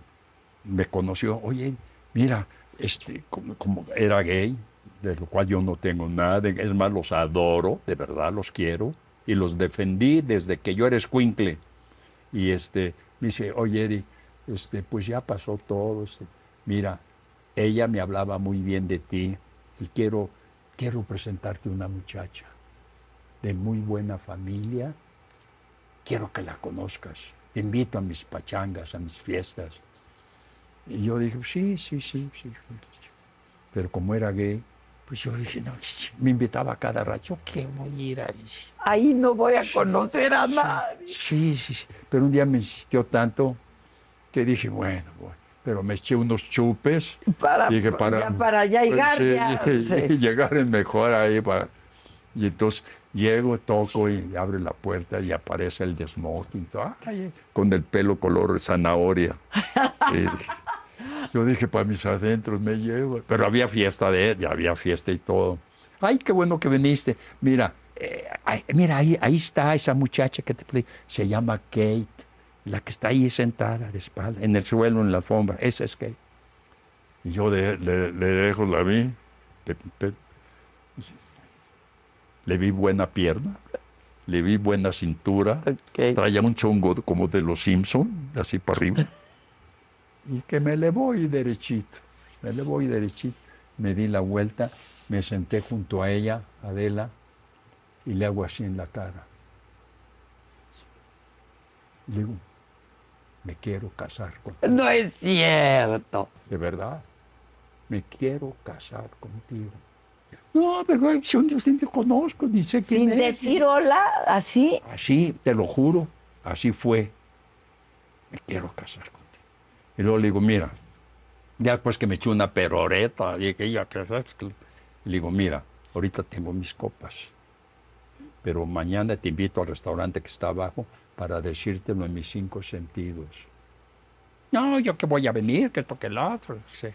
me conoció, oye, mira, este, como, era gay, de lo cual yo no tengo nada, es más, los adoro, de verdad los quiero, y los defendí desde que yo era escuincle. Y este, me dice, oye, Eric, este, pues ya pasó todo, este, mira, ella me hablaba muy bien de ti, y quiero, quiero presentarte una muchacha de muy buena familia, quiero que la conozcas. Te invito a mis pachangas, a mis fiestas. Y yo dije, sí, sí, sí, sí. Pero como era gay, pues yo dije, no, me invitaba cada rato, ¿qué voy a ir ahí? Ahí no voy a conocer a nadie. Sí, sí, sí. Pero un día me insistió tanto que dije, bueno, bueno. Pero me eché unos chupes. Para, Dije, para, ya para allá llegar. Sí, ya, sí. y llegar es mejor ahí. para- Y entonces llego, toco y abre la puerta y aparece el de smoking, todo, ay, con el pelo color zanahoria. Y yo dije, para mis adentros me llevo. Pero había fiesta de él, ya había fiesta y todo. Ay, qué bueno que viniste. Mira, eh, ay, mira, ahí, ahí está esa muchacha que te. Se llama Kate, la que está ahí sentada de espalda, en el suelo, en la alfombra. Esa es Kate. Y yo le, le dejo la vi. pe- pe- le vi buena pierna, le vi buena cintura, traía un chongo como de los Simpson, así para arriba. Y que me le voy derechito, me le voy derechito. Me di la vuelta, me senté junto a ella, Adela, y le hago así en la cara. Le digo, me quiero casar contigo. No es cierto. De verdad, me quiero casar contigo. No, pero yo ni conozco, ni sé quién Sin es. decir hola, así. Así, te lo juro, así fue. Me quiero casar contigo. Y luego le digo, mira, ya después que me eché una peroreta, dije, ya, que le digo, mira, ahorita tengo mis copas, pero mañana te invito al restaurante que está abajo para decírtelo en mis cinco sentidos. No, yo que voy a venir, que esto que el otro, no sé.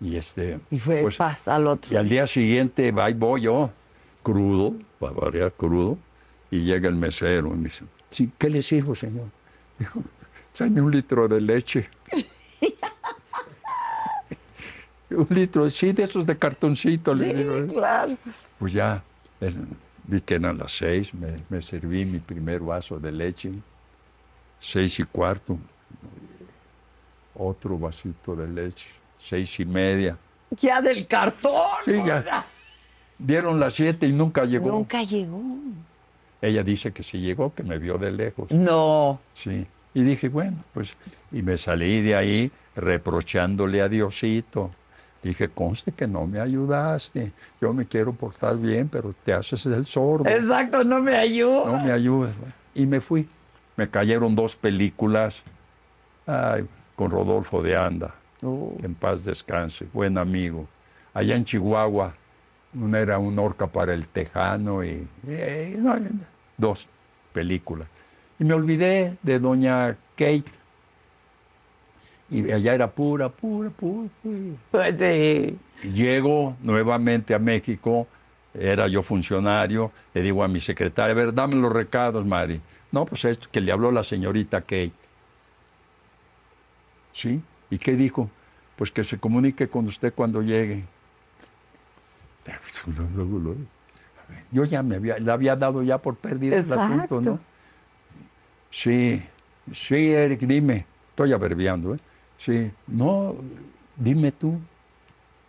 Y este, Y fue pues, paz al otro. y al día siguiente, ahí voy yo, crudo, para variar crudo, y llega el mesero y me dice, Sí, ¿qué le sirvo, señor? Dijo, tráeme un litro de leche. un litro, sí, de esos de cartoncito. le Sí, digo. ¿eh? claro. Pues ya, vi que eran las seis, me, me serví mi primer vaso de leche, seis y cuarto, otro vasito de leche, seis y media. Ya del cartón. Sí, o ya. sea, Dieron las siete y nunca llegó. Nunca llegó. Ella dice que sí llegó, que me vio de lejos. No. Sí. Y dije, bueno, pues, y me salí de ahí reprochándole a Diosito. Dije, conste que no me ayudaste. Yo me quiero portar bien, pero te haces el sordo. Exacto, no me ayuda. No me ayudas. Y me fui. Me cayeron dos películas ay, con Rodolfo de Anda, Oh. que en paz descanse, buen amigo. Allá en Chihuahua, una era una orca para el tejano y, no, dos películas. Y me olvidé de doña Kate. Y allá era pura, pura, pura, pura. Pues sí. Llego nuevamente a México, era yo funcionario, le digo a mi secretaria, a ver, dame los recados, Mari. No, pues esto que le habló la señorita Kate. ¿Sí? ¿Y qué dijo? Pues que se comunique con usted cuando llegue. Yo ya me había, le había dado ya por perdido el asunto, ¿no? Sí, sí, Eric, dime. Estoy averbiando, ¿eh? Sí, no, dime tú.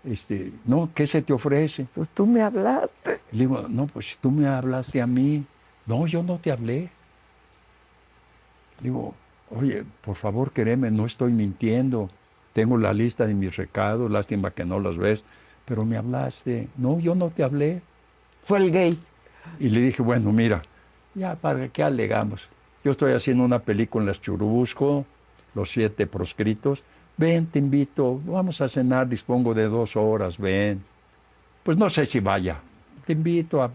Este, no, ¿qué se te ofrece? Pues tú me hablaste. Le digo, no, pues tú me hablaste a mí. No, yo no te hablé. Digo, oye, por favor, créeme, no estoy mintiendo. Tengo la lista de mis recados, lástima que no las ves, pero me hablaste. No, yo no te hablé. Fue el gay. Y le dije, bueno, mira, ya para qué alegamos. Yo estoy haciendo una película en las Churubusco, Los Siete Proscritos. Ven, te invito, vamos a cenar, dispongo de dos horas, ven. Pues no sé si vaya. Te invito a.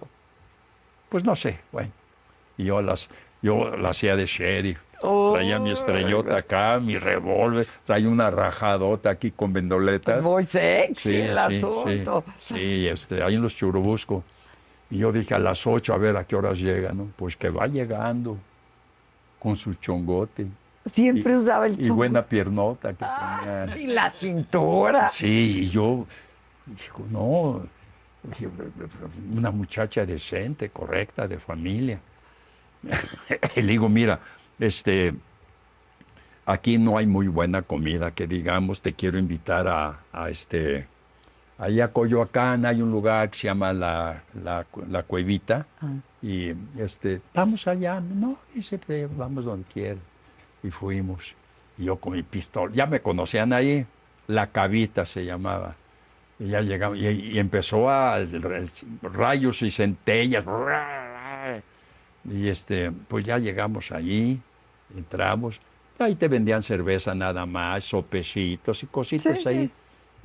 Pues no sé, bueno. Y yo las, yo la hacía de sheriff. Traía mi estrellota acá, mi revólver, traía una rajadota aquí con vendoletas. Muy sexy el asunto. Sí, sí, este, ahí en los Churubusco. Y yo dije a las ocho, a ver a qué horas llega, ¿no? Pues que va llegando con su chongote. Siempre Y- usaba el Y chongo. buena piernota que tenía. Y la cintura. Sí, y yo, dijo, no, una muchacha decente, correcta, de familia. y le digo, mira, este, aquí no hay muy buena comida, que digamos, te quiero invitar a, a este, ahí a Coyoacán hay un lugar que se llama La, la, la Cuevita, y este, vamos allá, no, "Pues, vamos donde quiera. Y fuimos, y yo con mi pistola, ya me conocían ahí, La Cavita se llamaba. Y ya llegamos, y, y empezó a el- el- rayos y centellas. Y este, pues ya llegamos allí, entramos, ahí te vendían cerveza nada más, sopecitos y cositas Sí, ahí. sí.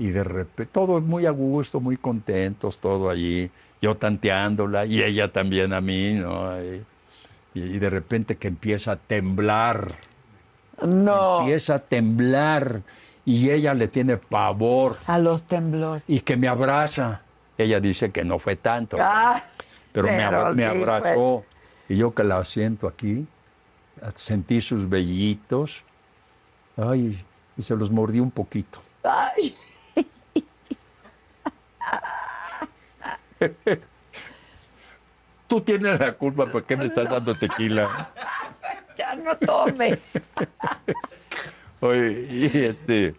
Y de repente, todo muy a gusto, muy contentos, todo allí, yo tanteándola y ella también a mí, ¿no? Y, y de repente que empieza a temblar No. empieza a temblar y ella le tiene pavor A los temblores. y que me abraza. Ella dice que no fue tanto, Ah, pero me, abra- abrazó y yo que la siento aquí, sentí sus vellitos, ay, y se los mordí un poquito. Ay, Tú tienes la culpa, ¿por qué me estás dando tequila? ya no tome. Oye, y este,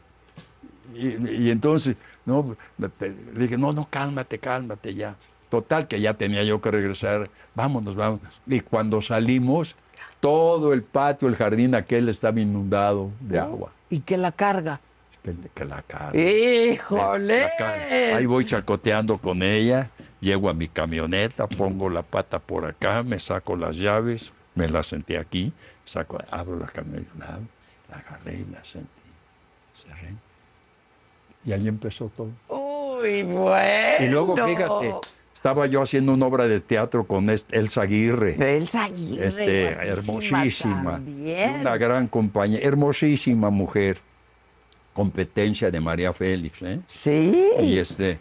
y, y entonces, no, le dije, no, no, cálmate, cálmate ya. Total, que ya tenía yo que regresar, vámonos, vamos. Y cuando salimos, todo el patio, el jardín aquel estaba inundado de agua. Y que la carga. Que, que la cara. ¡Híjole! Ahí voy chacoteando con ella, llego a mi camioneta, pongo la pata por acá, me saco las llaves, me las senté aquí, saco, abro la camioneta, la agarré y la sentí, cerré. Y ahí empezó todo. Uy, bueno. Y luego, fíjate, estaba yo haciendo una obra de teatro con Elsa Aguirre. Elsa Aguirre, Este, hermosísima, también. una gran compañía, hermosísima mujer, competencia de María Félix, ¿eh? Sí. Y este,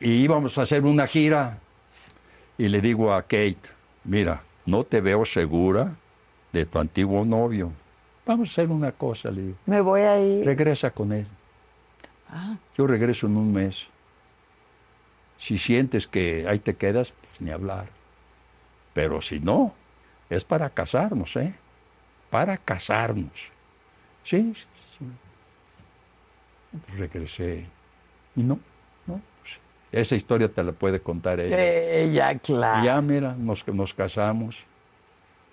y íbamos a hacer una gira. Y le digo a Kate, mira, no te veo segura de tu antiguo novio. Vamos a hacer una cosa, le digo. Me voy a ir. Regresa con él. Ah, Yo regreso en un mes. Si sientes que ahí te quedas, pues ni hablar. Pero si no, es para casarnos, ¿eh? Para casarnos. Sí, sí, sí. Pues regresé. Y no, no. pues, esa historia te la puede contar ella. Y claro. ya, mira, nos, nos casamos.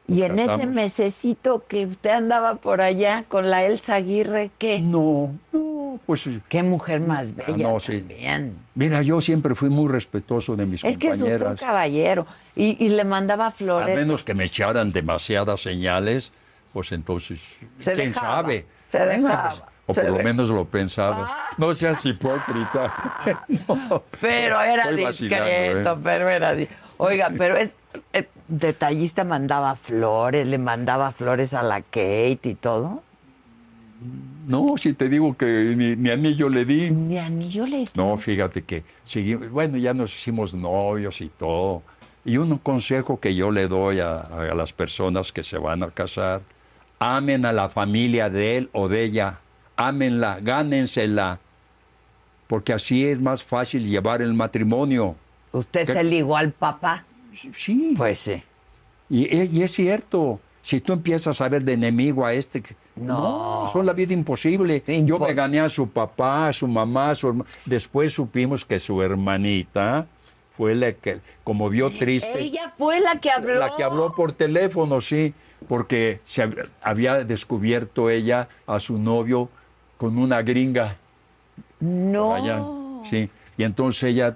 Y en ese mesecito que usted andaba por allá con la Elsa Aguirre, ¿qué? No, no, pues Qué mujer más bella Ah, no, sí. también. mira, yo siempre fui muy respetuoso de mis Es que es usted un compañeras. caballero. Y, y le mandaba A flores. menos que me echaran demasiadas señales, pues entonces, Se quién dejaba, sabe. se Bueno, dejaba, pues, o se por lo menos lo pensabas. No seas hipócrita. No, Pero era estoy discreto, ¿eh? pero era... Oiga, pero es... eh, detallista mandaba flores, le mandaba flores a la Kate y todo. No, si te digo que ni, ni anillo le di. Ni anillo le di. No, fíjate que seguimos, bueno, ya nos hicimos novios y todo. Y un consejo que yo le doy a, a las personas que se van a casar, amen a la familia de él o de ella, ámenla, gánensela, porque así es más fácil llevar el matrimonio. ¿Usted ¿Qué? se ligó al papá? Sí, Pues sí. y, y es cierto. Si tú empiezas a ver de enemigo a este, No. son la vida imposible. Yo Impos- me gané a su papá, a su mamá, a su herma- Después supimos que su hermanita fue la que, como vio triste, Ella fue la que habló. la que habló por teléfono, sí, porque se hab- había descubierto ella a su novio con una gringa No. allá. Sí, y entonces ella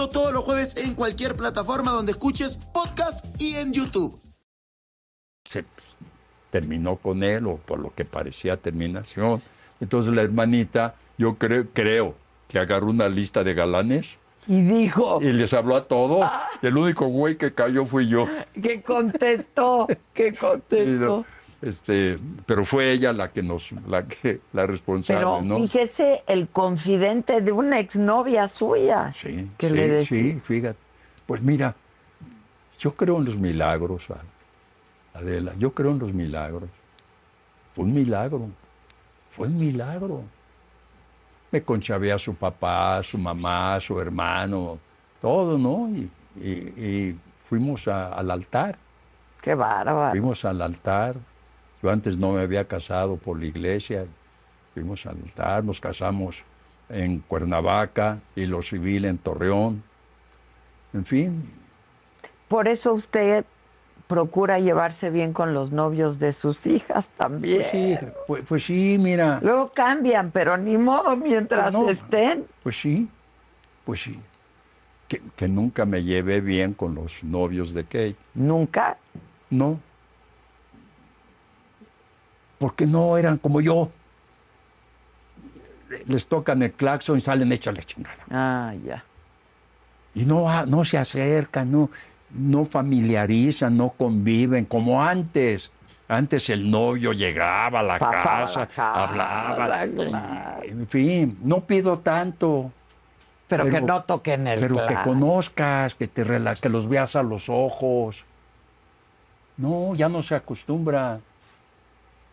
todos los jueves en cualquier plataforma donde escuches podcast y en YouTube. se terminó con él, o por lo que parecía terminación. Entonces la hermanita, yo creo, creo que agarró una lista de galanes Y dijo y les habló a todos. Y el único güey que cayó fui yo. que contestó, que Y contestó. Este, pero fue ella la que nos, la que, la responsable, Pero ¿no? fíjese, el confidente de una exnovia suya. Sí, que sí, le decía. sí, fíjate. Pues mira, yo creo en los milagros, Ad- Adela, yo creo en los milagros. Fue un milagro, fue un milagro. Me conchavé a su papá, a su mamá, a su hermano, todo, ¿no? Y, y- y fuimos a- al altar, Qué bárbaro. fuimos al altar. Yo antes no me había casado por la iglesia, fuimos al altar, nos casamos en Cuernavaca y lo civil en Torreón. En fin, Por eso usted procura llevarse bien con los novios de sus hijas también. pues sí, pues, pues sí, mira, Luego cambian, pero ni modo mientras no. estén. pues sí, pues sí. Que, que nunca me llevé bien con los novios de Kate. Nunca. No. Porque no eran como yo. Les tocan el claxon y salen hechas la chingada. Ah, ya. Y no, no se acercan, no, no familiarizan, no conviven como antes. Antes el novio llegaba a la casa, la casa, hablaba. en fin, no pido tanto. Pero, que no toquen el Pero que conozcas, que, te rela- que los veas a los ojos. No, ya no se acostumbra.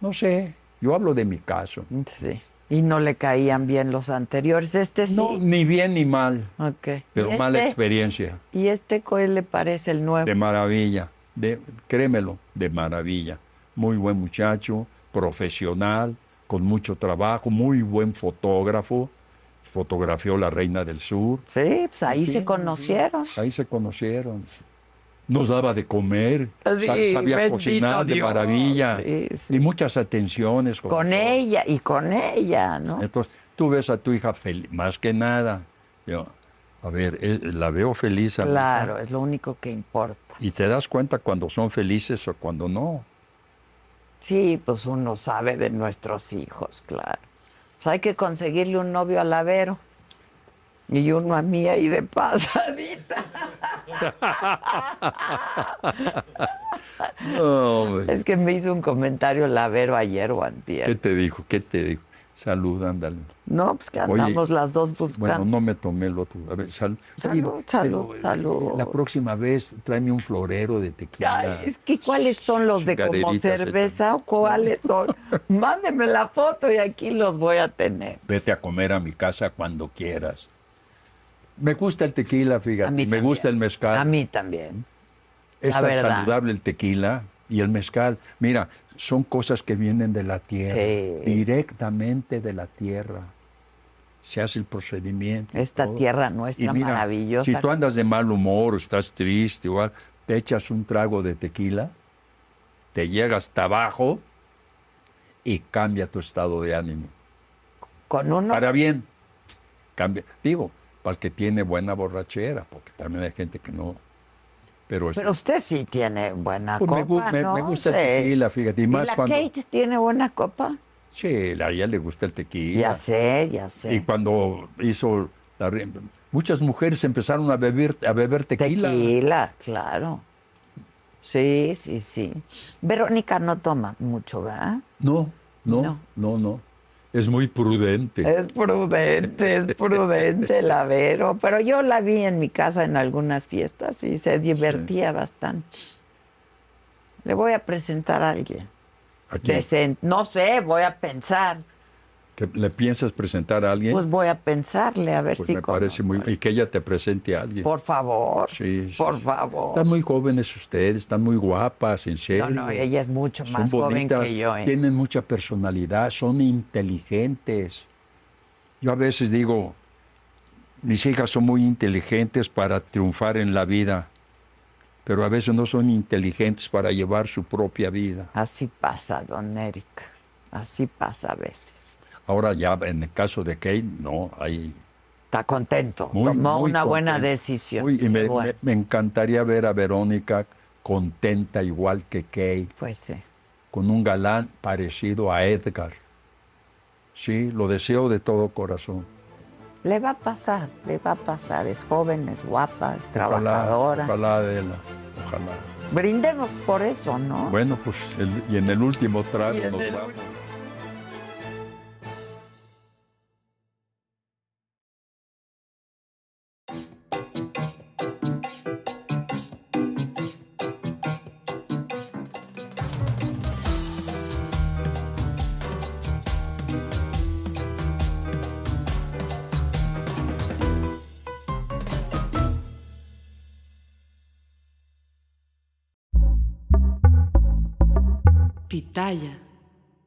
No sé, yo hablo de mi caso. Sí. Y no le caían bien los anteriores. Este sí. No, ni bien ni mal, Ok. pero ¿Y mala este? experiencia. ¿Y este cuál le parece el nuevo? De maravilla, de, créemelo, de maravilla. Muy buen muchacho, profesional, con mucho trabajo, muy buen fotógrafo. Fotografió La Reina del Sur. Sí, pues ahí Sí, se conocieron. Ahí se conocieron. Nos daba de comer, Sí, sabía cocinar de maravilla. sí, sí. Y muchas atenciones. Con ella y con ella, ¿no? Entonces, tú ves a tu hija feliz, más que nada. Yo, a ver, eh, la veo feliz. a mi hija, Claro, es lo único que importa. Y te das cuenta cuando son felices o cuando no. Sí, pues uno sabe de nuestros hijos, claro. Pues hay que conseguirle un novio al Lavero. Y uno a mí ahí de pasadita. No. Es que me hizo un comentario Lavero ayer o ¿Qué antier. te dijo? ¿Qué te dijo? Salud, ándale. No, pues que Oye, andamos las dos buscando. Bueno, no me tomé el otro. A ver, sal- Salud, Oye, salud, pero, eh, salud. La próxima vez tráeme un florero de tequila. Ay, es que ¿cuáles son los de como cerveza o cuáles son? Mándeme la foto y aquí los voy a tener. Vete a comer a mi casa cuando quieras. Me gusta el tequila, fíjate. A mí me también. gusta el mezcal. A mí también. Es la tan verdad. saludable el tequila y el mezcal. Mira, son cosas que vienen de la tierra, Sí. directamente de la tierra. Se hace el procedimiento. Esta todo. tierra nuestra mira, maravillosa. Si tú andas de mal humor, estás triste algo, te echas un trago de tequila, te llega hasta abajo y cambia tu estado de ánimo. Con uno. Para bien. Cambia. Digo, para el que tiene buena borrachera, porque también hay gente que no. Pero, es- Pero usted sí tiene buena pues copa, me- ¿no? me gusta Sí. el tequila, fíjate. Y ¿Y más la cuando. Kate tiene buena copa? Sí, a ella le gusta el tequila. Ya sé, ya sé. Y cuando hizo. la muchas mujeres empezaron a beber, a beber tequila. Tequila, claro. Sí, sí, sí. Verónica no toma mucho, ¿verdad? No, no, No. no, no. Es muy prudente. Es prudente, es prudente la Vero. Pero yo la vi en mi casa en algunas fiestas y se divertía bastante. Le voy a presentar a alguien. Aquí, Decente. No sé, voy a pensar. Que ¿Le piensas presentar a alguien? Pues voy a pensarle a ver Pues si me parece muy. conozco. Y que ella te presente a alguien. Por favor. Sí, sí, por favor. Están muy jóvenes ustedes, están muy guapas, en serio. No, no, ella es mucho Son más joven bonitas, que yo. ¿eh? tienen mucha personalidad, son inteligentes. Yo a veces digo, mis hijas son muy inteligentes para triunfar en la vida, pero a veces no son inteligentes para llevar su propia vida. Así pasa, don Eric. Así pasa a veces. Ahora ya en el caso de Kate, no, hay Está contento. muy, Tomó muy una buena decisión. Muy- y me, Qué bueno. me- me encantaría ver a Verónica contenta igual que Kate. Pues sí. con un galán parecido a Edgar. Sí, lo deseo de todo corazón. Le va a pasar, le va a pasar. Es joven, es guapa, es Ojalá, trabajadora. ojalá, Adela, ojalá. Brindemos por eso, ¿no? Bueno, pues el- y en el último trago nos vamos. Pitaya.